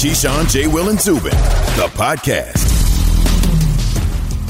Keyshawn, J. Will, and Zubin, the podcast.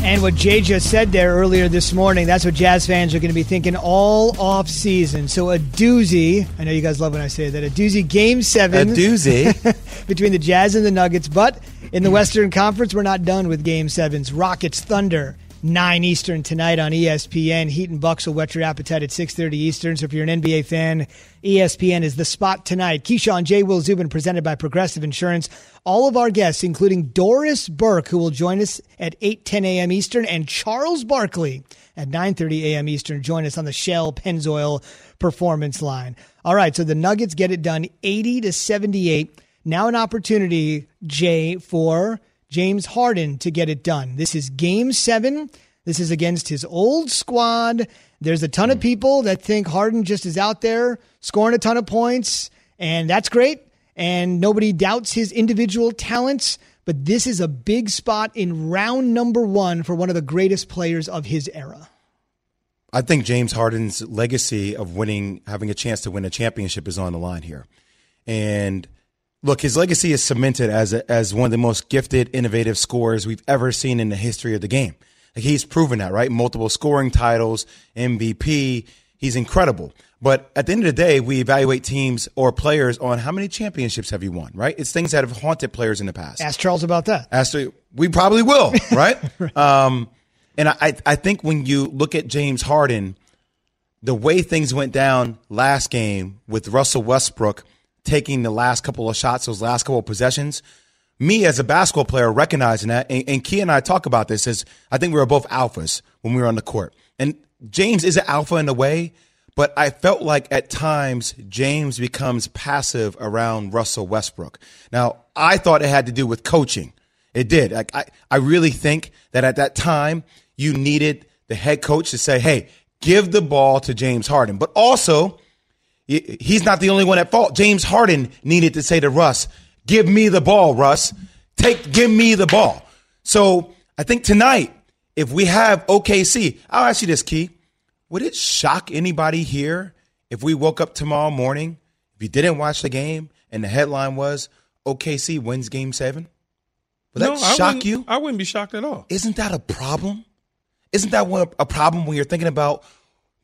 And what Jay just said there earlier this morning, that's what Jazz fans are going to be thinking all off season. So a doozy, I know you guys love when I say that, a doozy game seven. A doozy. between the Jazz and the Nuggets. But in the Western Conference, we're not done with game sevens. Rockets, Thunder, 9 Eastern tonight on ESPN. Heat and Bucks will whet your appetite at 6.30 Eastern. So if you're an NBA fan, ESPN is the spot tonight. Keyshawn J. Will Zubin presented by Progressive Insurance. All of our guests, including Doris Burke, who will join us at 8, 10 a.m. Eastern, and Charles Barkley at 9.30 a.m. Eastern, join us on the Shell Pennzoil Performance Line. All right, so the Nuggets get it done 80 to 78. Now an opportunity, Jay, for James Harden to get it done. This is game seven. This is against his old squad. There's a ton of hmm. people that think Harden just is out there scoring a ton of points, and that's great. And nobody doubts his individual talents. But this is a big spot in round number one for one of the greatest players of his era. I think James Harden's legacy of winning, having a chance to win a championship is on the line here. And look, his legacy is cemented as a, as one of the most gifted, innovative scorers we've ever seen in the history of the game. Like he's proven that, right? Multiple scoring titles, MVP. He's incredible. But at the end of the day, we evaluate teams or players on how many championships have you won, right? It's things that have haunted players in the past. Ask Charles about that. Ask we probably will, right? right. Um, and I, I think when you look at James Harden, the way things went down last game with Russell Westbrook taking the last couple of shots, those last couple of possessions, me as a basketball player recognizing that, and, and Key and I talk about this is I think we were both alphas when we were on the court. And James is an alpha in a way, but I felt like at times James becomes passive around Russell Westbrook. Now, I thought it had to do with coaching. It did. Like, I, I really think that at that time you needed the head coach to say, hey, give the ball to James Harden. But also, he's not the only one at fault. James Harden needed to say to Russ, give me the ball, Russ. Take, give me the ball. So I think tonight, if we have OKC, I'll ask you this, Key. Would it shock anybody here if we woke up tomorrow morning, if you didn't watch the game, and the headline was OKC wins game seven? Would no, that shock you? I wouldn't be shocked at all. Isn't that a problem? Isn't that a problem when you're thinking about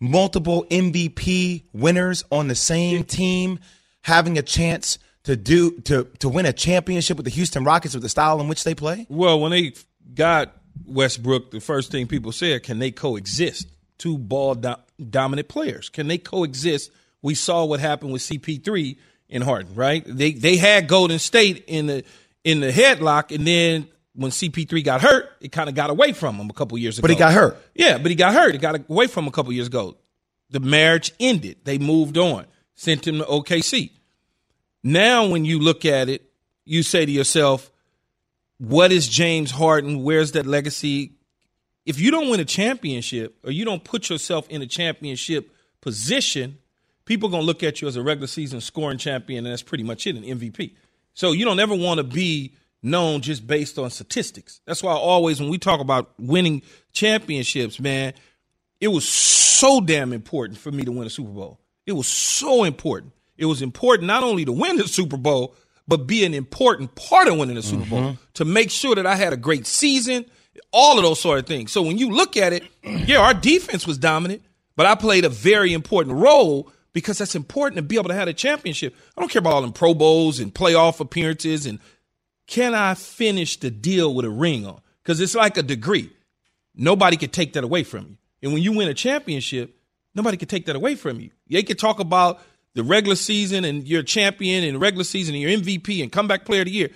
multiple MVP winners on the same team having a chance to do to to win a championship with the Houston Rockets with the style in which they play? Well, when they got Westbrook, the first thing people said, can they coexist? Two ball do- dominant players, can they coexist? We saw what happened with CP3 in Harden, right? They they had Golden State in the in the headlock, and then when CP3 got hurt, it kind of got away from him a couple years ago. But he got hurt. Yeah, but he got hurt. It got away from him a couple years ago. The marriage ended. They moved on, sent him to OKC. Now, when you look at it, you say to yourself, what is James Harden? Where's that legacy? If you don't win a championship or you don't put yourself in a championship position, people are going to look at you as a regular season scoring champion, and that's pretty much it, an MVP. So you don't ever want to be – known just based on statistics. That's why always when we talk about winning championships, man, it was so damn important for me to win a Super Bowl. It was so important. It was important not only to win the Super Bowl, but be an important part of winning the Super Bowl mm-hmm. to make sure that I had a great season, all of those sort of things. So when you look at it, yeah, our defense was dominant, but I played a very important role because that's important to be able to have a championship. I don't care about all them Pro Bowls and playoff appearances and can I finish the deal with a ring on? Because it's like a degree. Nobody can take that away from you. And when you win a championship, nobody can take that away from you. They can talk about the regular season and you're a champion and regular season and you're MVP and comeback player of the year.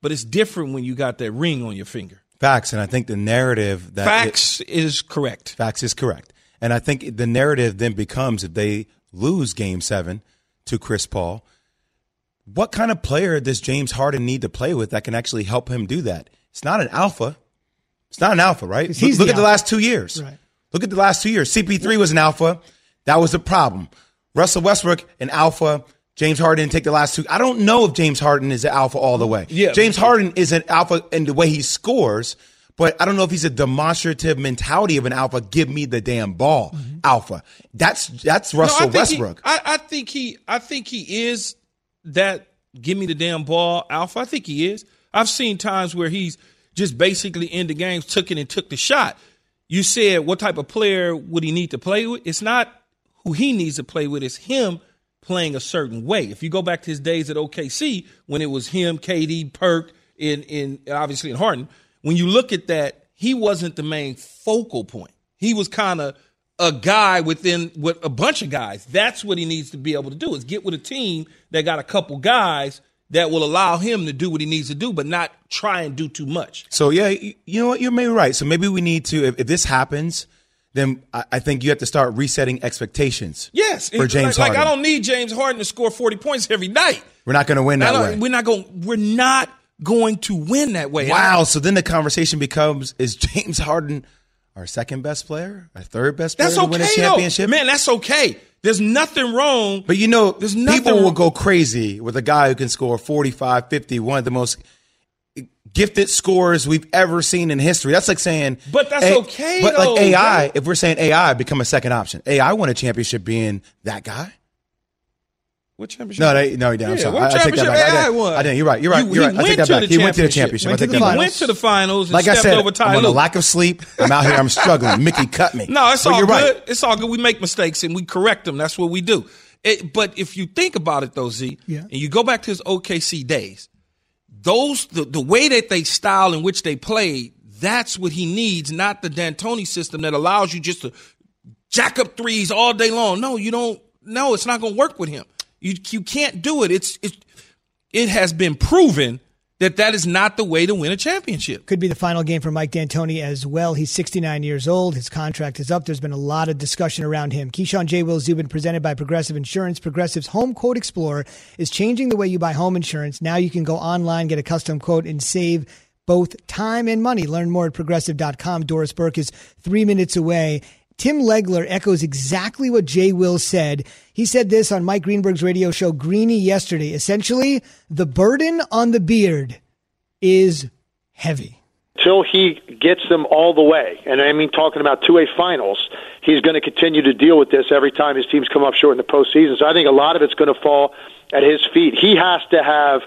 But it's different when you got that ring on your finger. Facts. And I think the narrative that facts it, is correct. Facts is correct. And I think the narrative then becomes if they lose game seven to Chris Paul, what kind of player does James Harden need to play with that can actually help him do that? It's not an alpha. It's not an alpha, right? Look, look the at alpha. the last two years. Right. Look at the last two years. CP3 was an alpha. That was a problem. Russell Westbrook, an alpha. James Harden take the last two. I don't know if James Harden is an alpha all the way. Yeah. James Harden is an alpha in the way he scores, but I don't know if he's a demonstrative mentality of an alpha. Give me the damn ball, mm-hmm. alpha. That's that's Russell no, I Westbrook. He, I, I think he I think he is that give me the damn ball alpha? I think he is. I've seen times where he's just basically in the games, took it and took the shot. You said what type of player would he need to play with? It's not who he needs to play with, it's him playing a certain way. If you go back to his days at OKC when it was him, KD, Perk, in in obviously in Harden, when you look at that, he wasn't the main focal point. He was kind of a guy within with a bunch of guys. That's what he needs to be able to do is get with a team that got a couple guys that will allow him to do what he needs to do, but not try and do too much. So yeah, you know what? You're maybe right. So maybe we need to, if, if this happens, then I, I, think you have to start resetting expectations. Yes, for James like, Harden. Like I don't need James Harden to score 40 points every night. We're not going to win that way. We're not going. We're not going to win that way. Wow. So then the conversation becomes: Is James Harden our second best player, our third best player that's to okay, win a championship? Though. Man, that's okay. There's nothing wrong. But you know, There's nothing people wrong. will go crazy with a guy who can score 45, 50, one of the most gifted scorers we've ever seen in history. That's like saying, but that's A- okay. But though, like AI, bro. if we're saying AI, become a second option. AI won a championship being that guy. What championship? No, they, no, he didn't. I'm Yeah, what I, I take that championship back. I AI didn't. won? I didn't. You're right. You're right. You- You're he right. I take went that to back. the He went to the championship. championship. Went I to the that He finals. went to the finals. And Like I said, over Ty I'm on a lack of sleep. I'm out here. I'm struggling. Mickey cut me. No, it's But all you're good. right. It's all good. We make mistakes and we correct them. That's what we do. It, but if you think about it, though, Z, Yeah. and you go back to his OKC days, those the, the way that they style in which they played, that's what he needs, not the D'Antoni system that allows you just to jack up threes all day long. No, you don't. No, it's not going to work with him. You you can't do it. It's it, it has been proven that that is not the way to win a championship. Could be the final game for Mike D'Antoni as well. He's 69 years old. His contract is up. There's been a lot of discussion around him. Keyshawn J. Will Zubin, presented by Progressive Insurance. Progressive's Home Quote Explorer is changing the way you buy home insurance. Now you can go online, get a custom quote, and save both time and money. Learn more at progressive.com. Doris Burke is three minutes away. Tim Legler echoes exactly what Jay Will said. He said this on Mike Greenberg's radio show Greeny yesterday. Essentially, the burden on the beard is heavy. Till he gets them all the way, and I mean talking about two A finals, he's going to continue to deal with this every time his teams come up short in the postseason. So I think a lot of it's going to fall at his feet. He has to have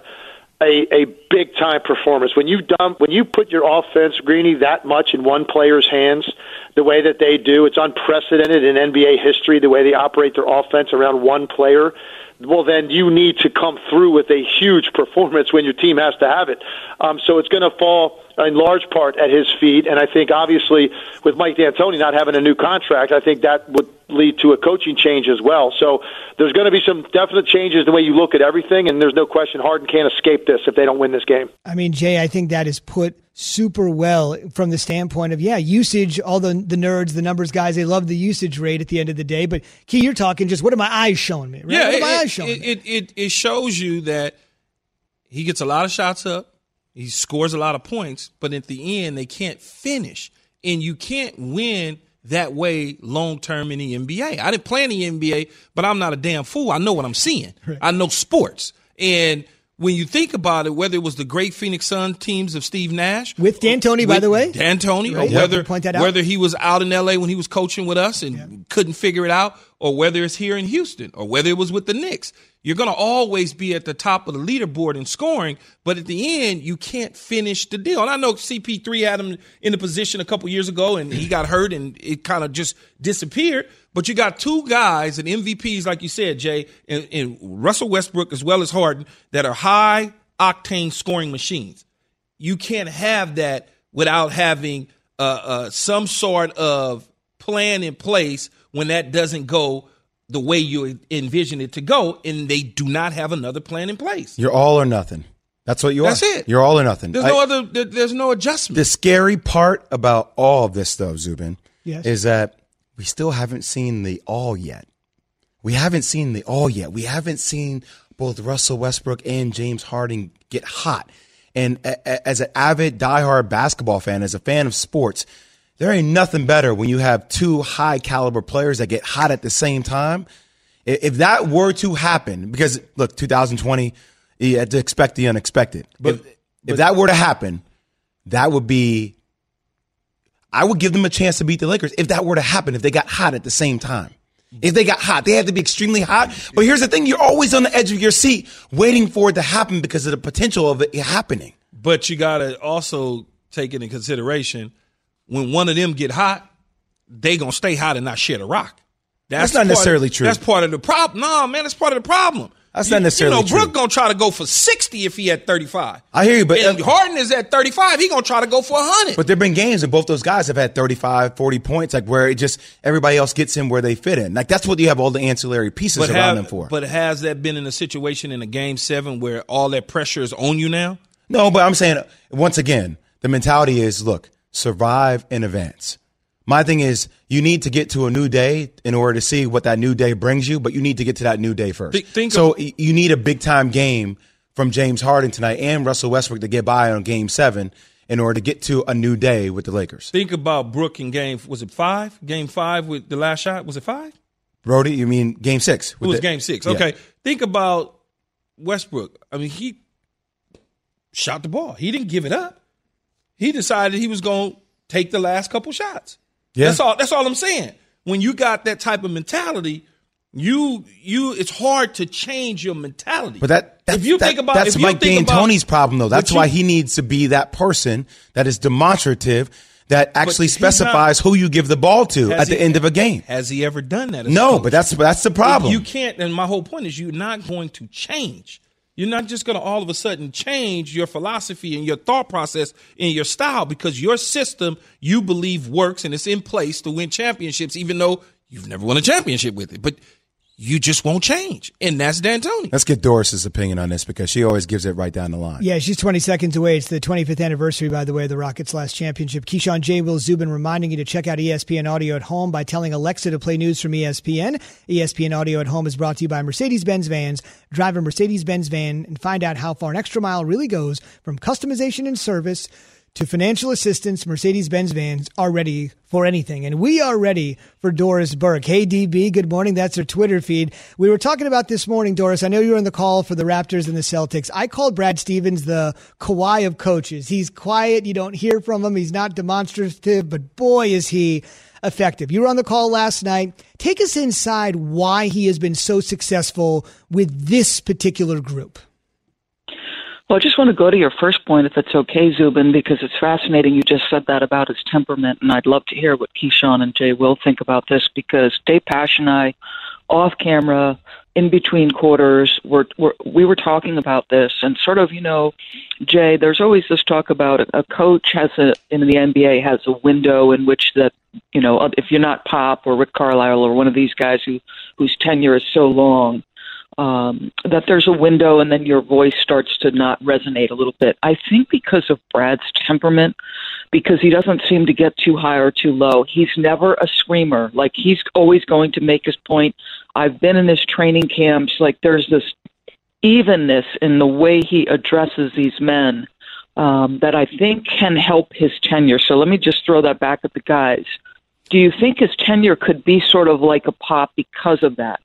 a, a big time performance. When you dump, when you put your offense, Greeny, that much in one player's hands, the way that they do, it's unprecedented in NBA history. The way they operate their offense around one player. Well, then you need to come through with a huge performance when your team has to have it. Um, so it's going to fall in large part at his feet. And I think obviously with Mike D'Antoni not having a new contract, I think that would lead to a coaching change as well. So there's going to be some definite changes the way you look at everything. And there's no question Harden can't escape this if they don't win this game. I mean, Jay, I think that is put super well from the standpoint of, yeah, usage, all the, the nerds, the numbers guys, they love the usage rate at the end of the day. But Key, you're talking just what are my eyes showing me? Right? Yeah, what are my it, eyes showing it, me? it, it, it shows you that he gets a lot of shots up, he scores a lot of points, but at the end, they can't finish. And you can't win that way long term in the NBA. I didn't play in the NBA, but I'm not a damn fool. I know what I'm seeing, I know sports. And when you think about it, whether it was the great Phoenix Sun teams of Steve Nash With D'Antoni, by with the way. D'Antoni, Right. or Yeah. whether out. whether he was out in LA when he was coaching with us and couldn't figure it out, or whether it's here in Houston, or whether it was with the Knicks. You're going to always be at the top of the leaderboard in scoring, but at the end, you can't finish the deal. And I know CP3 had him in the position a couple years ago, and he got hurt, and it kind of just disappeared. But you got two guys and MVPs, like you said, Jay, and, and Russell Westbrook as well as Harden, that are high octane scoring machines you can't have that without having uh, uh, some sort of plan in place when that doesn't go the way you envision it to go, and they do not have another plan in place. You're all or nothing. That's what you That's are. it. You're all or nothing. There's I- no other. there- There's no adjustment. the scary part about all of this, though, Zubin, Yes. is that we still haven't seen the all yet. We haven't seen the all yet. We haven't seen both Russell Westbrook and James Harden get hot. And a- a- as an avid, diehard basketball fan, as a fan of sports, there ain't nothing better when you have two high caliber players that get hot at the same time. If that were to happen, because look, 2020, you had to expect the unexpected. But if, if that were to happen, that would be I would give them a chance to beat the Lakers if that were to happen, if they got hot at the same time. If they got hot, they had to be extremely hot. But here's the thing: you're always on the edge of your seat, waiting for it to happen because of the potential of it happening. But you got to also take into consideration when one of them get hot, they gonna stay hot and not shed a rock. That's not necessarily true. That's part of the problem. No, man, that's part of the problem. That's not necessarily You know, true. Brook gonna try to go for sixty if he had thirty five. I hear you, but and uh, Harden is at thirty five. He gonna try to go for hundred. But there've been games and both those guys have had 35, 40 points, like where it just everybody else gets in where they fit in. Like that's what you have all the ancillary pieces But, around have- them for. but has that been in a situation in a game seven where all that pressure is on you now? no, but I'm saying once again, the mentality is look, survive in advance. My thing is you need to get to a new day in order to see what that new day brings you, but you need to get to that new day first. Think- so of- you need a big time game from James Harden tonight and Russell Westbrook to get by on game seven in order to get to a new day with the Lakers. Think about Brook in game was it five? Game five with the last shot was it five? Brody, you mean game six? It was the- game six. Yeah. Okay. Think about Westbrook. I mean, he shot the ball. He didn't give it up. He decided he was going to take the last couple shots. Yeah. That's all. That's all I'm saying. When you got that type of mentality, you you it's hard to change your mentality. But that, that if you that- think about that's if you Mike D'Antoni's problem, though. That's But you- why he needs to be that person that is demonstrative, that actually he's not- specifies who you give the ball to at the he- end of a game. Has he ever done that? No, coach? but that's that's the problem. You can't. And my whole point is, you're not going to change. You're not just going to all of a sudden change your philosophy and your thought process and your style because your system you believe works and it's in place to win championships, even though you've never won a championship with it. But you just won't change, and that's D'Antoni. Let's get Doris's opinion on this because she always gives it right down the line. Yeah, she's 20 seconds away. It's the 25th anniversary, by the way, of the Rockets' last championship. Keyshawn J. Will Zubin reminding you to check out ESPN Audio at Home by telling Alexa to play news from ESPN. ESPN Audio at Home is brought to you by Mercedes Benz Vans. Drive a Mercedes Benz van and find out how far an extra mile really goes from customization and service to financial assistance, Mercedes Benz vans are ready for anything. And we are ready for Doris Burke. Hey, DB, good morning. That's her Twitter feed. We were talking about this morning, Doris. I know you were on the call for the Raptors and the Celtics. I called Brad Stevens the Kawhi of coaches. He's quiet. You don't hear from him. He's not demonstrative, but boy, is he effective. You were on the call last night. Take us inside why he has been so successful with this particular group. Well, I just want to go to your first point, if it's okay, Zubin, because it's fascinating. You just said that about his temperament, and I'd love to hear what Keyshawn and Jay will think about this because Dave Pasch and I, off camera, in between quarters, were, were we were talking about this, and sort of, you know, Jay, there's always this talk about a, coach has a in the NBA has a window in which that you know if you're not Pop or Rick Carlisle or one of these guys who whose tenure is so long um, that there's a window and then your voice starts to not resonate a little bit. I think because of Brad's temperament, because he doesn't seem to get too high or too low. He's never a screamer. Like he's always going to make his point. I've been in his training camps. Like there's this evenness in the way he addresses these men um, that I think can help his tenure. So let me just throw that back at the guys. Do you think his tenure could be sort of like a pop because of that?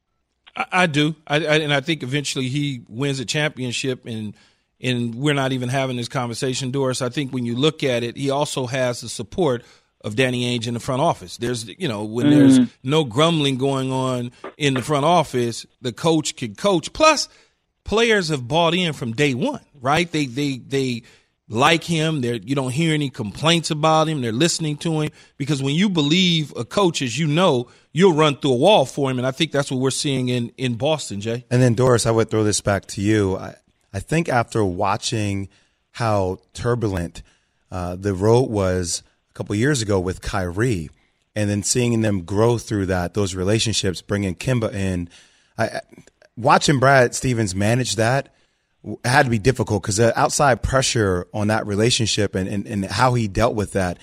I, I do, I, I, and I think eventually he wins a championship, and and we're not even having this conversation, Doris. I think when you look at it, he also has the support of Danny Ainge in the front office. There's, you know, when mm-hmm. there's no grumbling going on in the front office, the coach can coach. Plus, players have bought in from day one, right? They they they like him. They you don't hear any complaints about him. They're listening to him because when you believe a coach, as you know, you'll run through a wall for him. And I think that's what we're seeing in in Boston, Jay. And then Doris, I would throw this back to you. I, I think after watching how turbulent uh, the road was a couple years ago with Kyrie, and then seeing them grow through that, those relationships, bringing Kemba in, I- watching Brad Stevens manage that w- had to be difficult because the outside pressure on that relationship and, and, and how he dealt with that.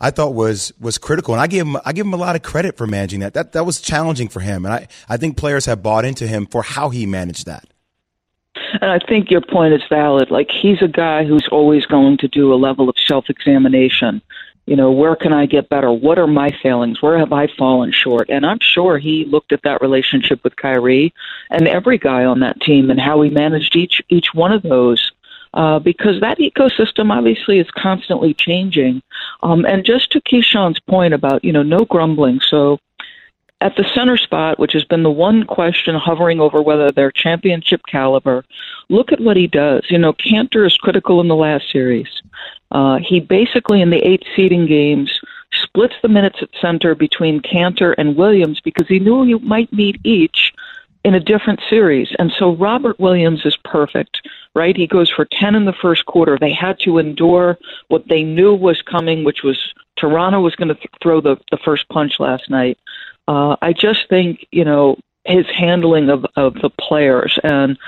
I thought was was critical, and I give him I give him a lot of credit for managing that. That that was challenging for him, and I, I think players have bought into him for how he managed that. And I think your point is valid. Like he's a guy who's always going to do a level of self-examination. You know, where can I get better? What are my failings? Where have I fallen short? And I'm sure he looked at that relationship with Kyrie and every guy on that team and how he managed each each one of those. Uh, because that ecosystem obviously is constantly changing. Um, and just to Keyshawn's point about, you know, no grumbling. So at the center spot, which has been the one question hovering over whether they're championship caliber, look at what he does. You know, Kanter is critical in the last series. Uh, he basically, in the eight seeding games, splits the minutes at center between Kanter and Williams because he knew you might need each in a different series. And so Robert Williams is perfect, right? He goes for 10 in the first quarter. They had to endure what they knew was coming, which was Toronto was going to th- throw the, the first punch last night. Uh, I just think, you know, his handling of, of the players and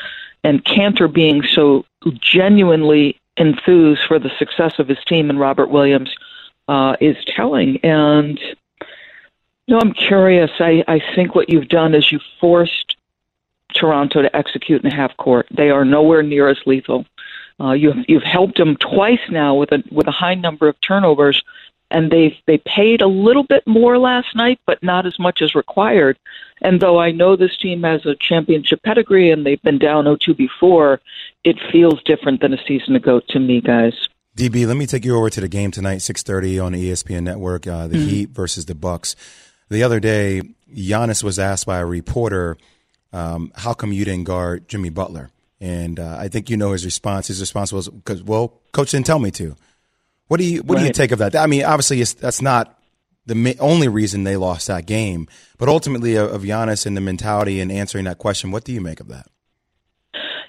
and Kanter being so genuinely enthused for the success of his team and Robert Williams uh, is telling. And you know, I'm curious. I, I think what you've done is you forced Toronto to execute in half court. They are nowhere near as lethal. Uh, you've you've helped them twice now with a with a high number of turnovers, and they they paid a little bit more last night, but not as much as required. And though I know this team has a championship pedigree and they've been down 0-2 before, it feels different than a season ago to me, guys. DB, let me take you over to the game tonight, 6:30 on the ESPN network, uh, the mm-hmm. Heat versus the Bucks. The other day, Giannis was asked by a reporter, um, "How come you didn't guard Jimmy Butler?" And uh, I think you know his response. His response was, "Because well, coach didn't tell me to." What do you what right. do you take of that? I mean, obviously, that's not the only reason they lost that game, but ultimately, of Giannis and the mentality and answering that question, what do you make of that?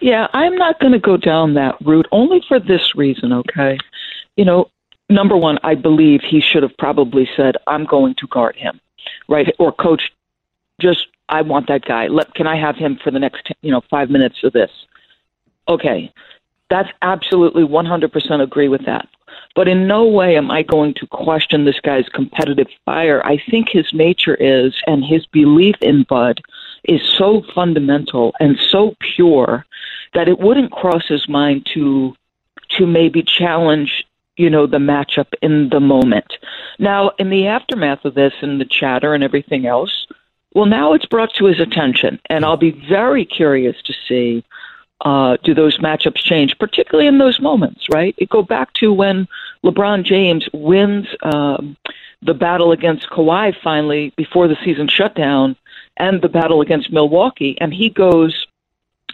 Yeah, I'm not going to go down that route only for this reason. Okay, you know, number one, I believe he should have probably said, "I'm going to guard him," right? Or coach, just I want that guy. Let can I have him for the next you know five minutes of this? Okay, that's absolutely 100% agree with that. But in no way am I going to question this guy's competitive fire. I think his nature is, and his belief in Bud is so fundamental and so pure that it wouldn't cross his mind to to maybe challenge you know the matchup in the moment. Now, in the aftermath of this and the chatter and everything else, well, now it's brought to his attention, and I'll be very curious to see uh, do those matchups change, particularly in those moments, right? It go back to when LeBron James wins um, the battle against Kawhi finally before the season shutdown and the battle against Milwaukee, and he goes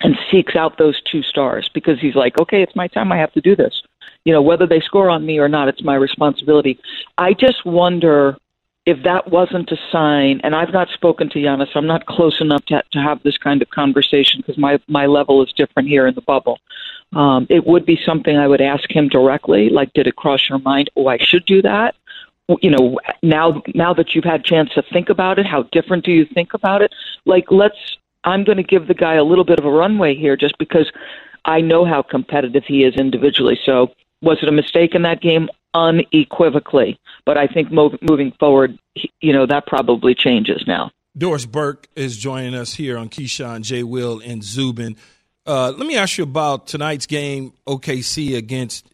and seeks out those two stars because he's like, okay, it's my time. I have to do this. You know, whether they score on me or not, it's my responsibility. I just wonder if that wasn't a sign, and I've not spoken to Giannis, I'm not close enough to, to have this kind of conversation because my, my level is different here in the bubble. Um, it would be something I would ask him directly, like, did it cross your mind? Oh, I should do that. You know, now now that you've had a chance to think about it, how different do you think about it? Like, let's. I'm going to give the guy a little bit of a runway here, just because I know how competitive he is individually. So, was it a mistake in that game? Unequivocally. But I think mo- moving forward, you know, that probably changes now. Doris Burke is joining us here on Keyshawn, J. Will, and Zubin. Uh, let me ask you about tonight's game, OKC against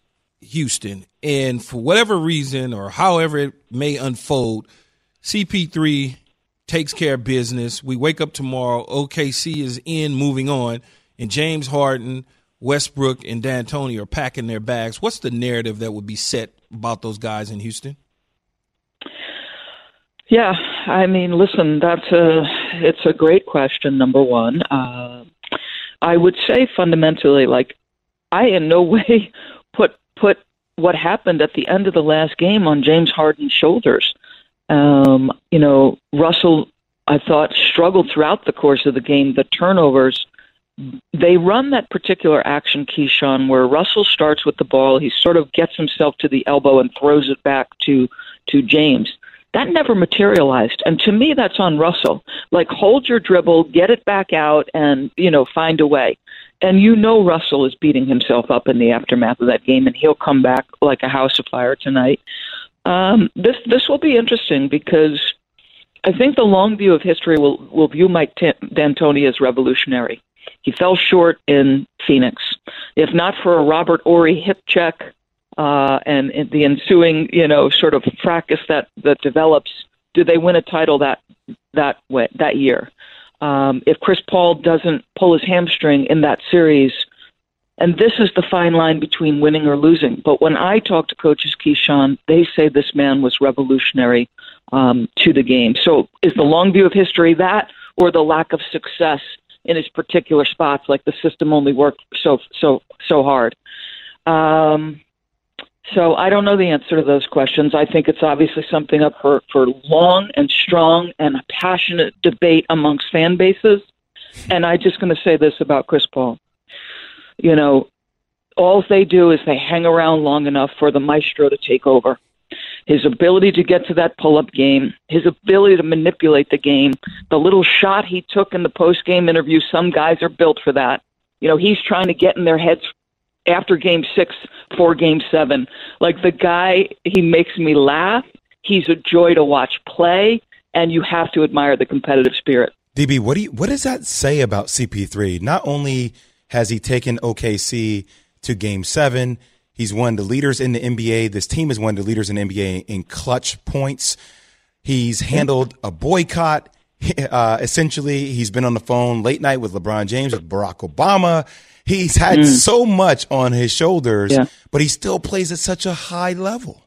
Houston. And for whatever reason or however it may unfold, CP3 takes care of business. We wake up tomorrow, OKC is in, moving on, and James Harden, Westbrook, and D'Antoni are packing their bags. What's the narrative that would be set about those guys in Houston? Yeah, I mean, listen, that's a it's a great question. Number one, uh, I would say fundamentally, like, I in no way put put what happened at the end of the last game on James Harden's shoulders. Um, you know, Russell, I thought struggled throughout the course of the game. The turnovers they run that particular action, Keyshawn, where Russell starts with the ball. He sort of gets himself to the elbow and throws it back to to James. That never materialized, and to me, that's on Russell. Like, hold your dribble, get it back out, and you know, find a way. And you know, Russell is beating himself up in the aftermath of that game, and he'll come back like a house fire tonight. Um, this this will be interesting because I think the long view of history will will view Mike T- D'Antoni as revolutionary. He fell short in Phoenix. If not for a Robert Horry hip check uh, and, and the ensuing, you know, sort of fracas that that develops, do they win a title that that way that year? Um, if Chris Paul doesn't pull his hamstring in that series, And this is the fine line between winning or losing. But when I talk to coaches, Keyshawn, they say this man was revolutionary um, to the game. So is the long view of history that, or the lack of success in his particular spots, like the system only worked so so so hard? Um, so I don't know the answer to those questions. I think it's obviously something up for, for long and strong and passionate debate amongst fan bases. And I'm just going to say this about Chris Paul. You know, all they do is they hang around long enough for the maestro to take over. His ability to get to that pull up game, his ability to manipulate the game, the little shot he took in the post game interview, some guys are built for that. You know, he's trying to get in their heads after game six for game seven. Like the guy, he makes me laugh. He's a joy to watch play, and you have to admire the competitive spirit. DB, what do you, what does that say about CP3? Not only has he taken OKC to game seven, he's one of the leaders in the NBA. This team is one of the leaders in the NBA in clutch points. He's handled a boycott. Uh, essentially, he's been on the phone late night with LeBron James, with Barack Obama. He's had mm. so much on his shoulders, yeah. but he still plays at such a high level.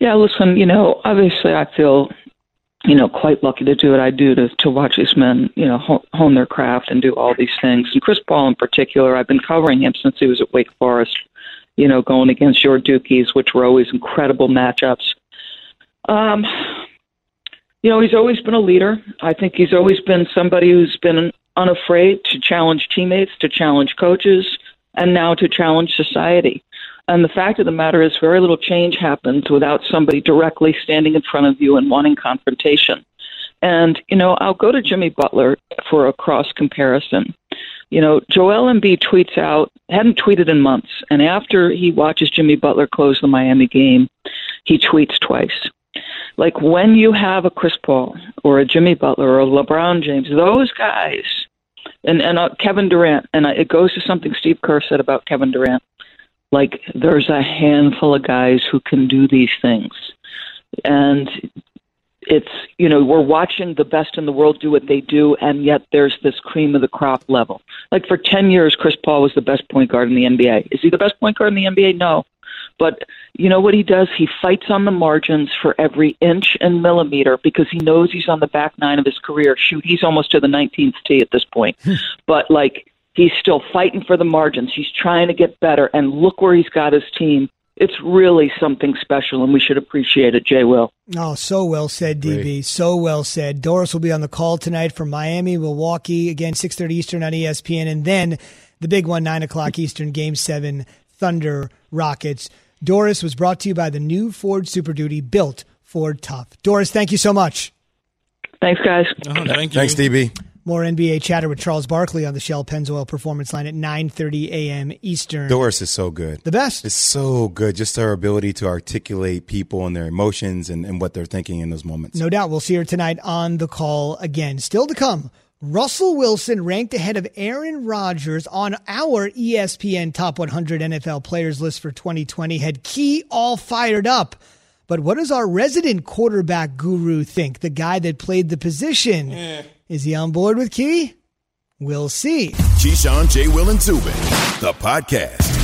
Yeah, listen, you know, obviously I feel, you know, quite lucky to do what I do to to watch these men, you know, hone their craft and do all these things. And Chris Paul in particular, I've been covering him since he was at Wake Forest, you know, going against your Dukies, which were always incredible matchups. Um, you know, he's always been a leader. I think he's always been somebody who's been unafraid to challenge teammates, to challenge coaches, and now to challenge society. And the fact of the matter is, very little change happens without somebody directly standing in front of you and wanting confrontation. And, you know, I'll go to Jimmy Butler for a cross comparison. You know, Joel Embiid tweets out, hadn't tweeted in months, and after he watches Jimmy Butler close the Miami game, he tweets twice. Like when you have a Chris Paul or a Jimmy Butler or a LeBron James, those guys and and uh, Kevin Durant, and I, it goes to something Steve Kerr said about Kevin Durant. Like there's a handful of guys who can do these things, and it's you know we're watching the best in the world do what they do, and yet there's this cream of the crop level. Like for ten years, Chris Paul was the best point guard in the NBA. Is he the best point guard in the NBA? No. But you know what he does? He fights on the margins for every inch and millimeter because he knows he's on the back nine of his career. Shoot, he's almost to the 19th tee at this point. Hmm. but like he's still fighting for the margins. He's trying to get better, and look where he's got his team. It's really something special, and we should appreciate it, Jay Will. Oh, so well said, DB. Great. So well said. Doris will be on the call tonight from Miami, Milwaukee, again, 6.30 Eastern on ESPN, and then the big one, 9 o'clock Eastern, Game 7, Thunder, Rockets. Doris was brought to you by the new Ford Super Duty built Ford Tough. Doris, thank you so much. Thanks, guys. Oh, thank you. Thanks, DB. More NBA chatter with Charles Barkley on the Shell Pennzoil Performance Line at 9:30 a.m. Eastern. Doris is so good. The best. It's so good. Just her ability to articulate people and their emotions and, and what they're thinking in those moments. No doubt. We'll see her tonight on the call again. Still to come. Russell Wilson ranked ahead of Aaron Rodgers on our ESPN Top 100 NFL Players list for 2020 had Key all fired up. But what does our resident quarterback guru think? The guy that played the position. Eh. Is he on board with Key? We'll see. Keyshawn, J. Will, and Zubin, the podcast.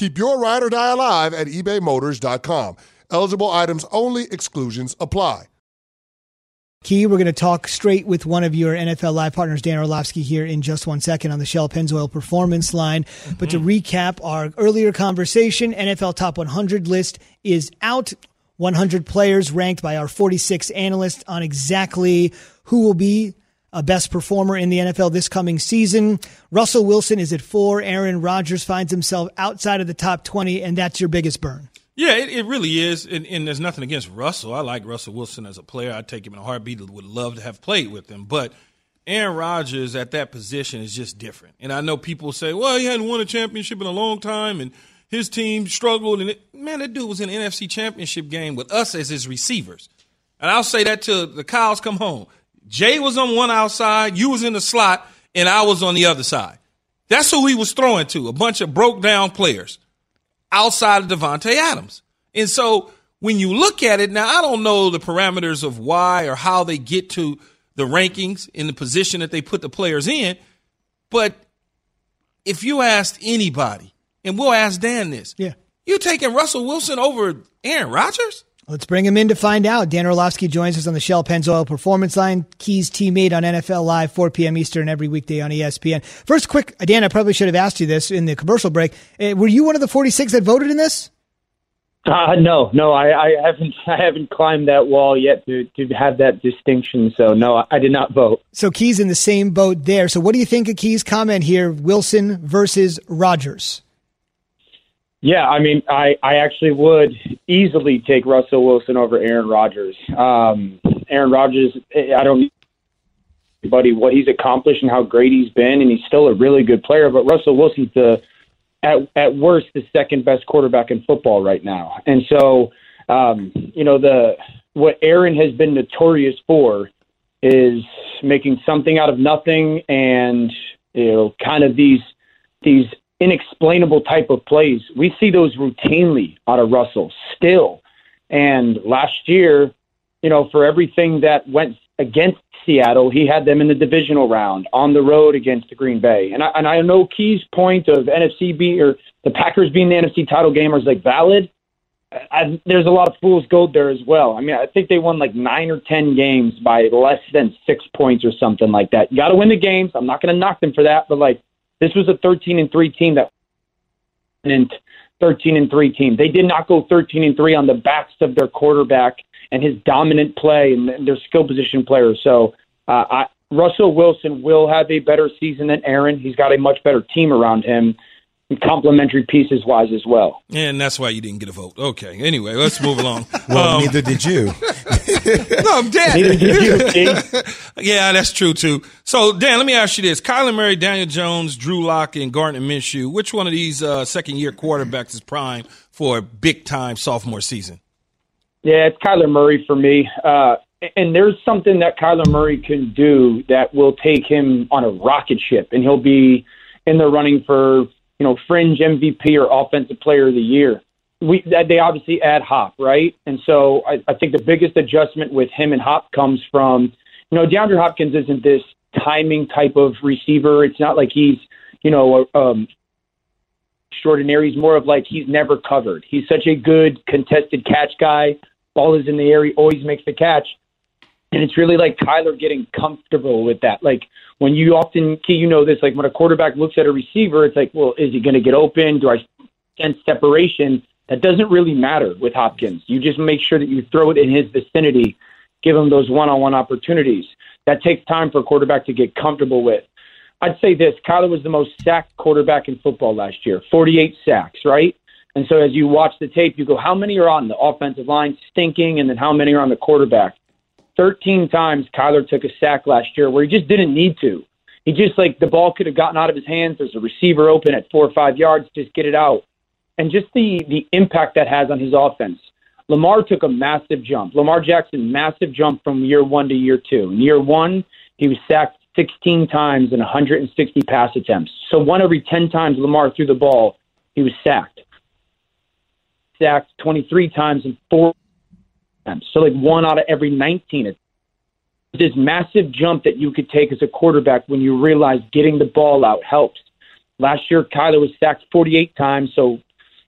Keep your ride or die alive at ebaymotors.com. Eligible items only, exclusions apply. Key, we're going to talk straight with one of your NFL Live partners, Dan Orlovsky, here in just one second on the Shell Pennzoil Performance Line. Mm-hmm. But to recap our earlier conversation, NFL Top 100 list is out. 100 players ranked by our 46 analysts on exactly who will be a best performer in the NFL this coming season. Russell Wilson is at four. Aaron Rodgers finds himself outside of the top 20, and that's your biggest burn. Yeah, it, it really is. And, and, there's nothing against Russell. I like Russell Wilson as a player. I'd take him in a heartbeat. Would love to have played with him. But Aaron Rodgers at that position is just different. And I know people say, well, he hadn't won a championship in a long time. And his team struggled, and it, man, that dude was in NFC Championship game with us as his receivers. And I'll say that till the cows come home. Jay was on one outside, you was in the slot, and I was on the other side. That's who he was throwing to, a bunch of broke down players outside of Davante Adams. And so when you look at it, now I don't know the parameters of why or how they get to the rankings in the position that they put the players in, but if you asked anybody, and we'll ask Dan this. Yeah. You taking Russell Wilson over Aaron Rodgers? Let's bring him in to find out. Dan Orlovsky joins us on the Shell Pennzoil Performance Line. Keys teammate on NFL Live, 4 p.m. Eastern every weekday on ESPN. First, quick, Dan, I probably should have asked you this in the commercial break. Uh, were you one of the 46 that voted in this? Uh, no, no, I, I haven't. I haven't climbed that wall yet to to have that distinction. So no, I did not vote. So Keys in the same boat there. So what do you think of Keys' comment here? Wilson versus Rodgers. Yeah, I mean, I, I actually would easily take Russell Wilson over Aaron Rodgers. Um, Aaron Rodgers, I don't buddy what he's accomplished and how great he's been, and he's still a really good player. But Russell Wilson's the at at worst the second best quarterback in football right now, and so um, you know the what Aaron has been notorious for is making something out of nothing, and you know, kind of these these inexplainable type of plays. We see those routinely out of Russell still. And last year, you know, for everything that went against Seattle, he had them in the divisional round on the road against the Green Bay. And I, and I know Key's point of NFC be or the Packers being the NFC title game is like valid. I, there's a lot of fool's gold there as well. I mean, I think they won like nine or ten games by less than six points or something like that. You got to win the games. I'm not going to knock them for that, but like this was a 13 and 3 team that and 13 and 3 team. They did not go 13 and 3 on the backs of their quarterback and his dominant play and their skill position players. So, uh, I, Russell Wilson will have a better season than Aaron. He's got a much better team around him complementary pieces wise as well. And that's why you didn't get a vote. Okay. Anyway, let's move along. well, um, neither did you. no, Dan. Neither did you. yeah, that's true too. So, Dan, let me ask you this: Kyler Murray, Daniel Jones, Drew Lock, and Gardner Minshew. Which one of these uh, second-year quarterbacks is prime for a big-time sophomore season? Yeah, it's Kyler Murray for me. Uh, and there's something that Kyler Murray can do that will take him on a rocket ship, and he'll be in the running for you know, fringe MVP or offensive player of the year. We they obviously add Hop, right? And so I, I think the biggest adjustment with him and Hop comes from, you know, DeAndre Hopkins isn't this timing type of receiver. It's not like he's, you know, um, extraordinary. He's more of like he's never covered. He's such a good contested catch guy. Ball is in the air, he always makes the catch. And it's really like Kyler getting comfortable with that. Like when you often, Key, you know this, like when a quarterback looks at a receiver, it's like, well, is he going to get open? Do I sense separation? That doesn't really matter with Hopkins. You just make sure that you throw it in his vicinity, give him those one on one opportunities. That takes time for a quarterback to get comfortable with. I'd say this Kyler was the most sacked quarterback in football last year 48 sacks, right? And so as you watch the tape, you go, how many are on the offensive line stinking, and then how many are on the quarterback? 13 times Kyler took a sack last year where he just didn't need to. He just like the ball could have gotten out of his hands. There's a receiver open at four or five yards, just get it out. And just the the impact that has on his offense. Lamar took a massive jump. Lamar Jackson, massive jump from year one to year two. In year one, he was sacked 16 times in 160 pass attempts. So one every 10 times Lamar threw the ball, he was sacked. Sacked 23 times in four attempts. So like one out of every 19 attempts. This massive jump that you could take as a quarterback when you realize getting the ball out helps. Last year, Kyler was sacked 48 times, so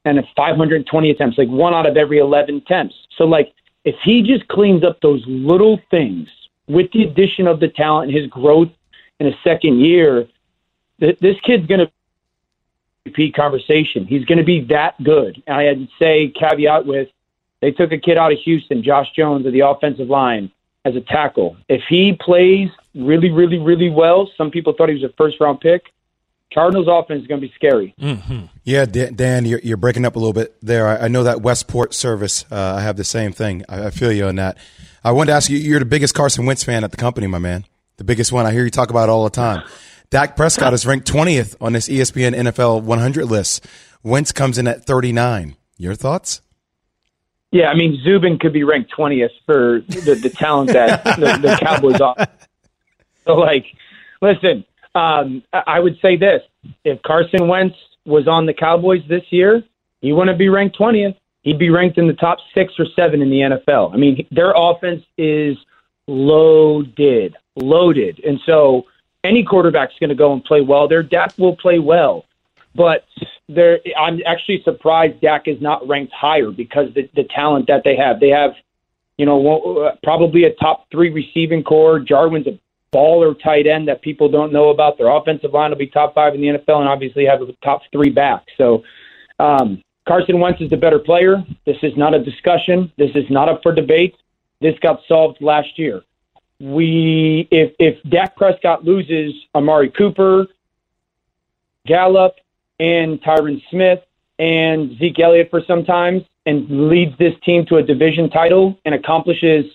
and at 520 attempts, like one out of every 11 attempts. So like if he just cleans up those little things with the addition of the talent and his growth in a second year, th- this kid's going to repeat conversation. He's going to be that good. And I had to say caveat with they took a kid out of Houston, Josh Jones, of the offensive line as a tackle. If he plays really, really, really well, some people thought he was a first round pick. Cardinals offense is going to be scary. Mm-hmm. Yeah, Dan, you're, you're, breaking up a little bit there. I, I know that Westport service. Uh, I have the same thing. I, I, feel you on that. I wanted to ask you. You're the biggest Carson Wentz fan at the company, my man. The biggest one. I hear you talk about it all the time. Dak Prescott is ranked 20th on this ESPN NFL 100 list. Wentz comes in at 39. Your thoughts? Yeah, I mean Zubin could be ranked 20th for the, the talent that the, the Cowboys are. So, like, listen, um, I would say this: if Carson Wentz was on the Cowboys this year, he wouldn't be ranked 20th. He'd be ranked in the top six or seven in the NFL. I mean, their offense is loaded, loaded, and so any quarterback's going to go and play well. Their Dak will play well, but there, I'm actually surprised Dak is not ranked higher because the, the talent that they have. They have, you know, probably a top three receiving corps. Jarwin's a baller tight end that people don't know about. Their offensive line will be top five in the NFL, and obviously have a top three back. So. Um, Carson Wentz is the better player. This is not a discussion. This is not up for debate. This got solved last year we if if Dak Prescott loses Amari Cooper, Gallup, and Tyron Smith and Zeke Elliott for some time and leads this team to a division title and accomplishes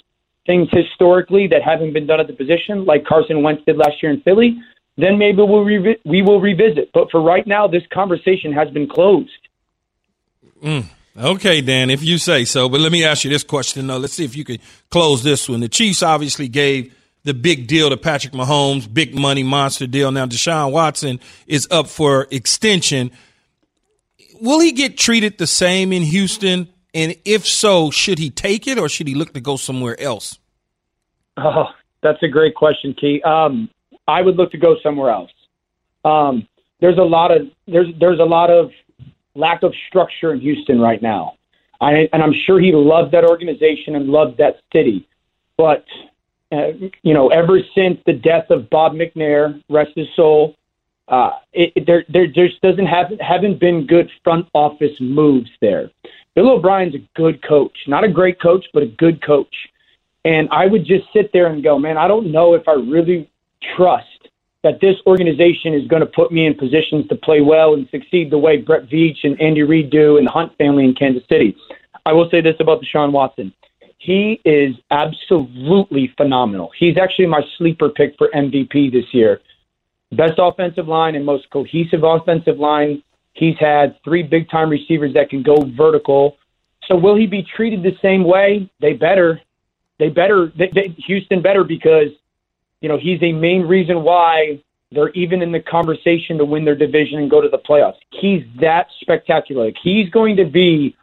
things historically that haven't been done at the position, like Carson Wentz did last year in Philly, then maybe we'll we will revisit. But for right now, this conversation has been closed. Mm. Okay, Dan, if you say so. But let me ask you this question, though. Let's see if you can close this one. The Chiefs obviously gave the big deal to Patrick Mahomes, big money monster deal. Now Deshaun Watson is up for extension. Will he get treated the same in Houston? And if so, should he take it or should he look to go somewhere else? Oh, that's a great question, Key. Um, I would look to go somewhere else. Um, there's a lot of there's there's a lot of lack of structure in Houston right now. I, and I'm sure he loved that organization and loved that city. But, uh, you know, ever since the death of Bob McNair, rest his soul, uh, it, there, there just doesn't have haven't been good front office moves there. Bill O'Brien's a good coach, not a great coach, but a good coach. And I would just sit there and go, man, I don't know if I really trust that this organization is going to put me in positions to play well and succeed the way Brett Veach and Andy Reid do and the Hunt family in Kansas City. I will say this about Deshaun Watson. He is absolutely phenomenal. He's actually my sleeper pick for MVP this year. Best offensive line and most cohesive offensive line. He's had three big time receivers that can go vertical. So will he be treated the same way? They better. They better. They, they, Houston better because you know, he's a main reason why they're even in the conversation to win their division and go to the playoffs. He's that spectacular. Like he's going to be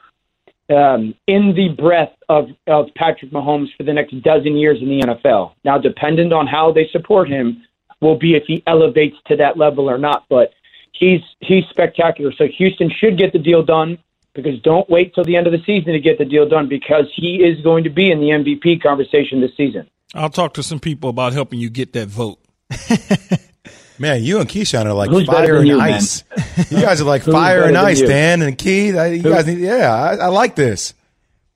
um, in the breath of, of Patrick Mahomes for the next dozen years in the NFL. Now, dependent on how they support him, will be if he elevates to that level or not. But he's he's spectacular. So Houston should get the deal done because don't wait till the end of the season to get the deal done because he is going to be in the MVP conversation this season. I'll talk to some people about helping you get that vote. man, you and Keyshawn are like Who's fire and you, ice. you guys are like fire and ice, Dan and Key. You guys, yeah, I, I, like this.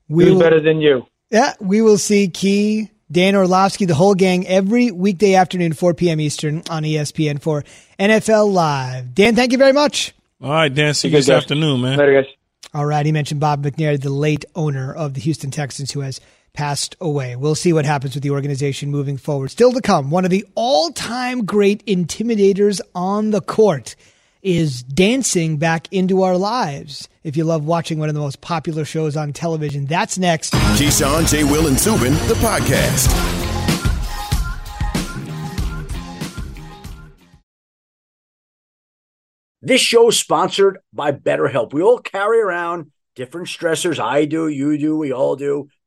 We Who's will, better than you? Yeah, we will see Key, Dan Orlovsky, the whole gang every weekday afternoon, 4 p.m. Eastern on ESPN for NFL Live. Dan, thank you very much. All right, Dan. See you this afternoon, man. Later, guys. All right. He mentioned Bob McNair, the late owner of the Houston Texans, who has passed away. We'll see what happens with the organization moving forward. Still to come, one of the all time great intimidators on the court is dancing back into our lives. If you love watching one of the most popular shows on television, that's next. Keyshawn, J. Will, and Zubin, the podcast. This show is sponsored by BetterHelp. We all carry around different stressors. I do, you do, we all do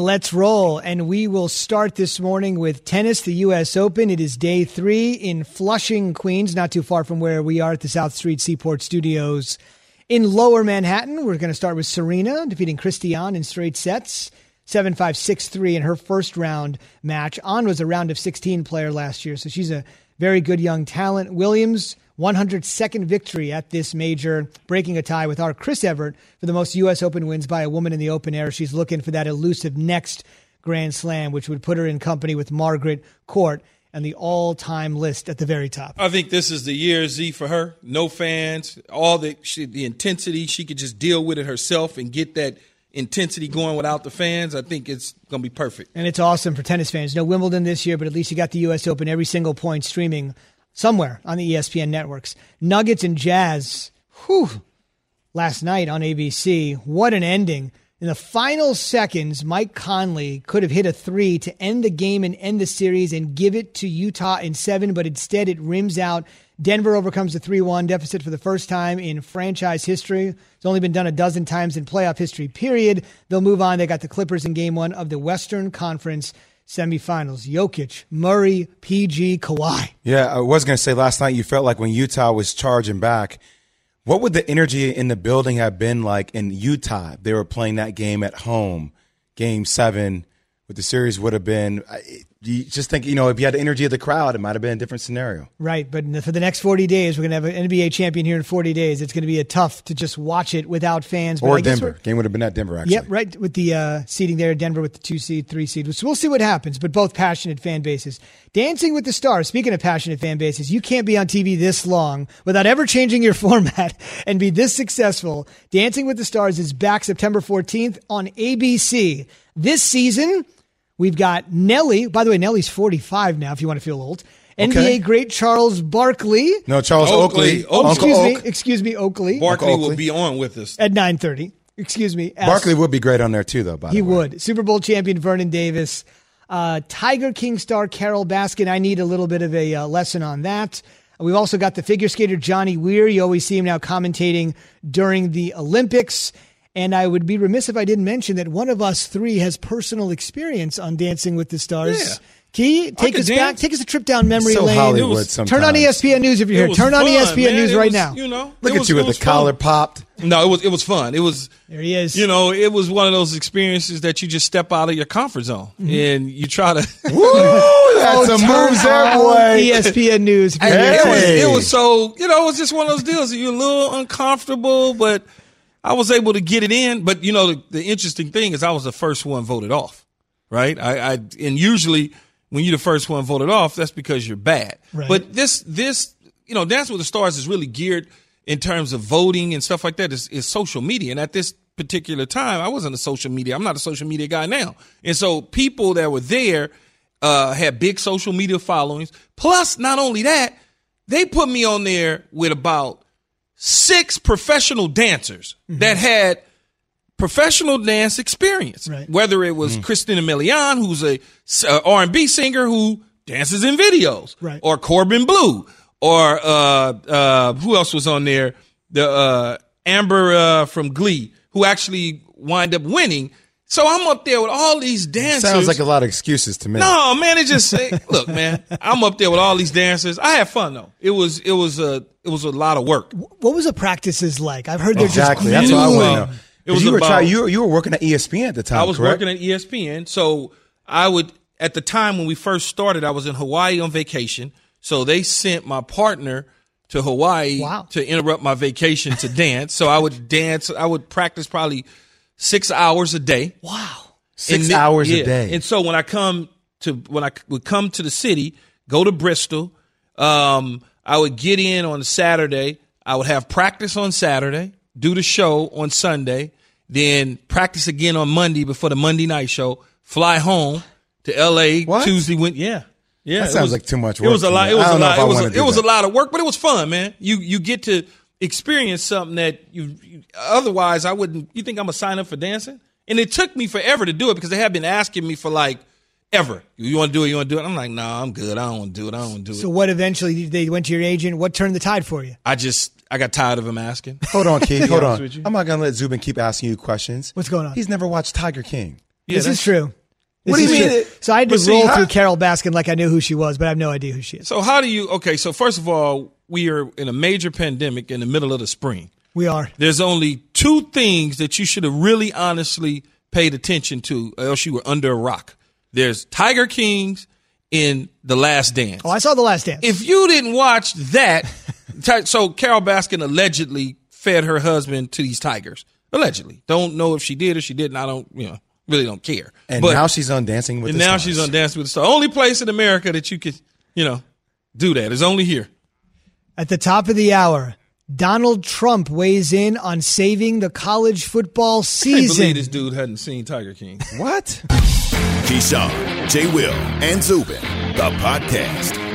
Let's roll. And we will start this morning with tennis, the U.S. Open. It is day three in Flushing, Queens, not too far from where we are at the South Street Seaport Studios in lower Manhattan, we're going to start with Serena defeating Kristie Ahn in straight sets. 7 5 6 3 in her first round match. Ahn was a round of 16 player last year, so she's a very good young talent. Williams, 102nd victory at this major, breaking a tie with our Chris Evert for the most U.S. Open wins by a woman in the open air. She's looking for that elusive next Grand Slam, which would put her in company with Margaret Court and the all-time list at the very top. I think this is the year Z for her. No fans, all the she, the intensity she could just deal with it herself and get that intensity going without the fans. I think it's going to be perfect. And it's awesome for tennis fans. No Wimbledon this year, but at least you got the U.S. Open every single point streaming somewhere on the ESPN networks. Nuggets and Jazz. Whew. Last night on ABC. What an ending. In the final seconds, Mike Conley could have hit a three to end the game and end the series and give it to Utah in seven, but instead it rims out. Denver overcomes the 3 1 deficit for the first time in franchise history. It's only been done a dozen times in playoff history, period. They'll move on. They got the Clippers in game one of the Western Conference semifinals. Jokic, Murray, PG, Kawhi. Yeah, I was going to say last night you felt like when Utah was charging back, what would the energy in the building have been like in Utah? They were playing that game at home, game seven, what the series would have been you just think, you know, if you had the energy of the crowd, it might have been a different scenario. Right. But for the next 40 days, we're going to have an NBA champion here in 40 days. It's going to be a tough to just watch it without fans. But or Denver. Game would have been at Denver, actually. Yep, right. With the uh, seating there, Denver with the two seed, three seed. So we'll see what happens, but both passionate fan bases. Dancing with the Stars, speaking of passionate fan bases, you can't be on TV this long without ever changing your format and be this successful. Dancing with the Stars is back September 14th on ABC. This season, We've got Nelly. By the way, Nelly's 45 now, if you want to feel old. NBA okay. great Charles Barkley. No, Charles Oakley. Oakley. Oh, excuse Oak. me. Excuse me, Oakley. Barkley will be on with us at 9:30. Excuse me. Barkley would be great on there too, though. By he would. Super Bowl champion Vernon Davis, uh, Tiger King star Carole Baskin. I need a little bit of a uh, lesson on that. We've also got the figure skater Johnny Weir. You always see him now commentating during the Olympics. And I would be remiss if I didn't mention that one of us three has personal experience on Dancing with the Stars. Yeah. Key, take us dance. back. Take us a trip down memory so lane. Hollywood was, sometimes. Turn on ESPN News if you're here. Turn fun, on ESPN man. News right now. You know, look at was, you with the fun. collar popped. No, it was it was fun. It was there. He is. You know, it was one of those experiences that you just step out of your comfort zone mm-hmm. and you try to. Woo! That's oh, moves there, boy. ESPN News. Hey. It, was, it was so you know it was just one of those deals. You're a little uncomfortable, but I was able to get it in, but you know the, the interesting thing is I was the first one voted off, right? I, I and usually when you're the first one voted off, that's because you're bad. Right. But this this you know Dance with the Stars is really geared in terms of voting and stuff like that is, is social media, and at this particular time, I wasn't a social media. I'm not a social media guy now. And so people that were there uh, had big social media followings. Plus, not only that, they put me on there with about six professional dancers Mm-hmm. that had professional dance experience. Right. Whether it was Christina Milian, who's a s- uh, R&B singer who dances in videos, Right. or Corbin Bleu, or uh, uh, who else was on there? The uh, Amber uh, from Glee, who actually wind up winning. So I'm up there with all these dancers. Sounds like a lot of excuses to me. No, man, it just say, look, man. I'm up there with all these dancers. I had fun though. It was it was a it was a lot of work. What was the practices like? I've heard they're Exactly. just That's what I grueling. want to know. It was you were about- try- you were, you were working at ESPN at the time. I was correct? working at ESPN, so I would at the time when we first started, I was in Hawaii on vacation. So they sent my partner to Hawaii Wow. to interrupt my vacation to dance. So I would dance. I would practice probably six hours a day. Wow. Six And hours yeah. a day. And so when I come to when I would come to the city, go to Bristol, um, I would get in on Saturday. I would have practice on Saturday, do the show on Sunday, then practice again on Monday before the Monday night show. Fly home to L.A. What? Tuesday. Went yeah. Yeah, That it sounds was- like too much It was work a lot. It was a lot. It was a, do it was a lot of work, but it was fun, man. You you get to experience something that you, you otherwise I wouldn't. You think I'm gonna sign up for dancing? And it took me forever to do it because they have been asking me for like ever. You want to do it? You want to do it? I'm like, no, nah, I'm good. I don't want to do it. I don't want to do it. So what eventually they went to your agent? What turned the tide for you? I just I got tired of him asking. Hold on, Keith. Hold on. I'm not gonna let Zubin keep asking you questions. What's going on? He's never watched Tiger King. this is true. This What do you mean it- So I had to see, roll how- through Carole Baskin like I knew who she was, but I have no idea who she is. So how do you? Okay, so first of all, we are in a major pandemic in the middle of the spring. We are. There's only two things that you should have really honestly paid attention to, or else you were under a rock. There's Tiger Kings in The Last Dance. Oh, I saw the last dance. if you didn't watch that, so Carole Baskin allegedly fed her husband to these tigers. Allegedly, don't know if she did or she didn't. I don't, you know, really don't care. And but now she's on Dancing with and the now Stars. she's on Dancing with the Stars. Only place in America that you could, you know, do that is only here. At the top of the hour, Donald Trump weighs in on saving the college football I can't season. believe this dude hadn't seen Tiger King. What? Keyshawn, J. Will, and Zubin, the podcast.